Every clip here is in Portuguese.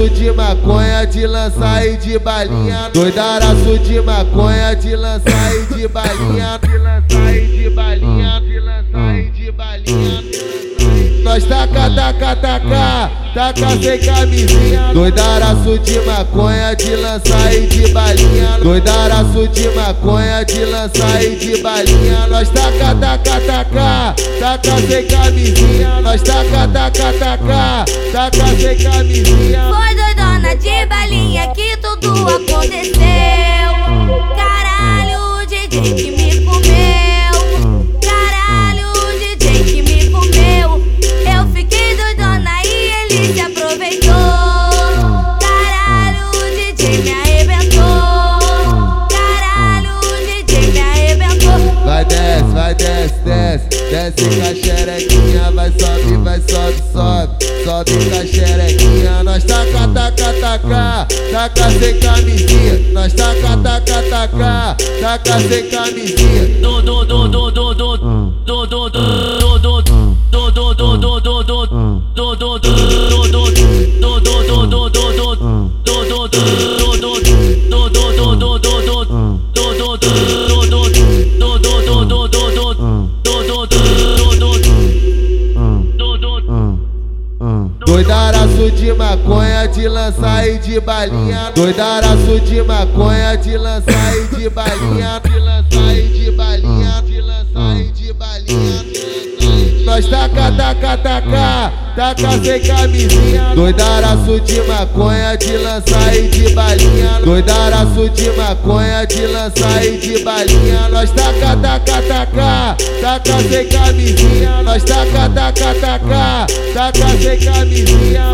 Doidaraço de maconha, de lança e de balinha. Doidaraço de maconha, de lança e de balinha. Taca, taca, taca, taca sem camisinha. Doidaraço de maconha, de lança e de balinha. Doidaraço de maconha, de lança e de balinha. Nós taca, taca, taca, taca sem camisinha. Nós taca, taca, taca, taca sem camisinha. Foi doidona de balinha desce com a xerequinha Vai sobe, vai sobe, sobe Sobe com a xerequinha. Nós taca, taca, taca Taca sem camisinha. Nós taca, taca, taca Taca sem camisinha. Do do do do do maconha, de lança e de balinha. Doidaraço de maconha, de lança e de balinha. De lança e de balinha, de lança e de balinha. Nós taca, taca, taca, taca sem camisinha. Doidaraço de maconha, de lança e de balinha. Doidaraço de maconha, de lança e de balinha. Nós taca, taca, taca, taca sem camisinha. Nós taca, taca, taca, taca sem camisinha.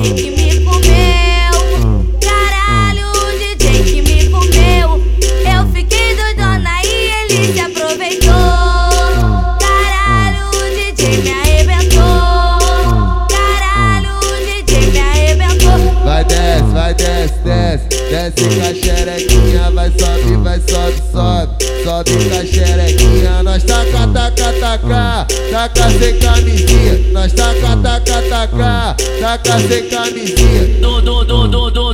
DJ que me comeu. Caralho, DJ que me comeu. Eu fiquei doidona e ele se aproveitou. Caralho, DJ me arrebentou. Caralho, DJ me arrebentou. Vai desce, vai desce, desce Desce com a xerequinha Vai sobe, vai sobe, sobe Sobe com a xerequinha Nós taca, taca, taca Taca sem camisinha Nós taca, taca, taca Taca sem camisinha. Dum, dum, dum, dum, dum.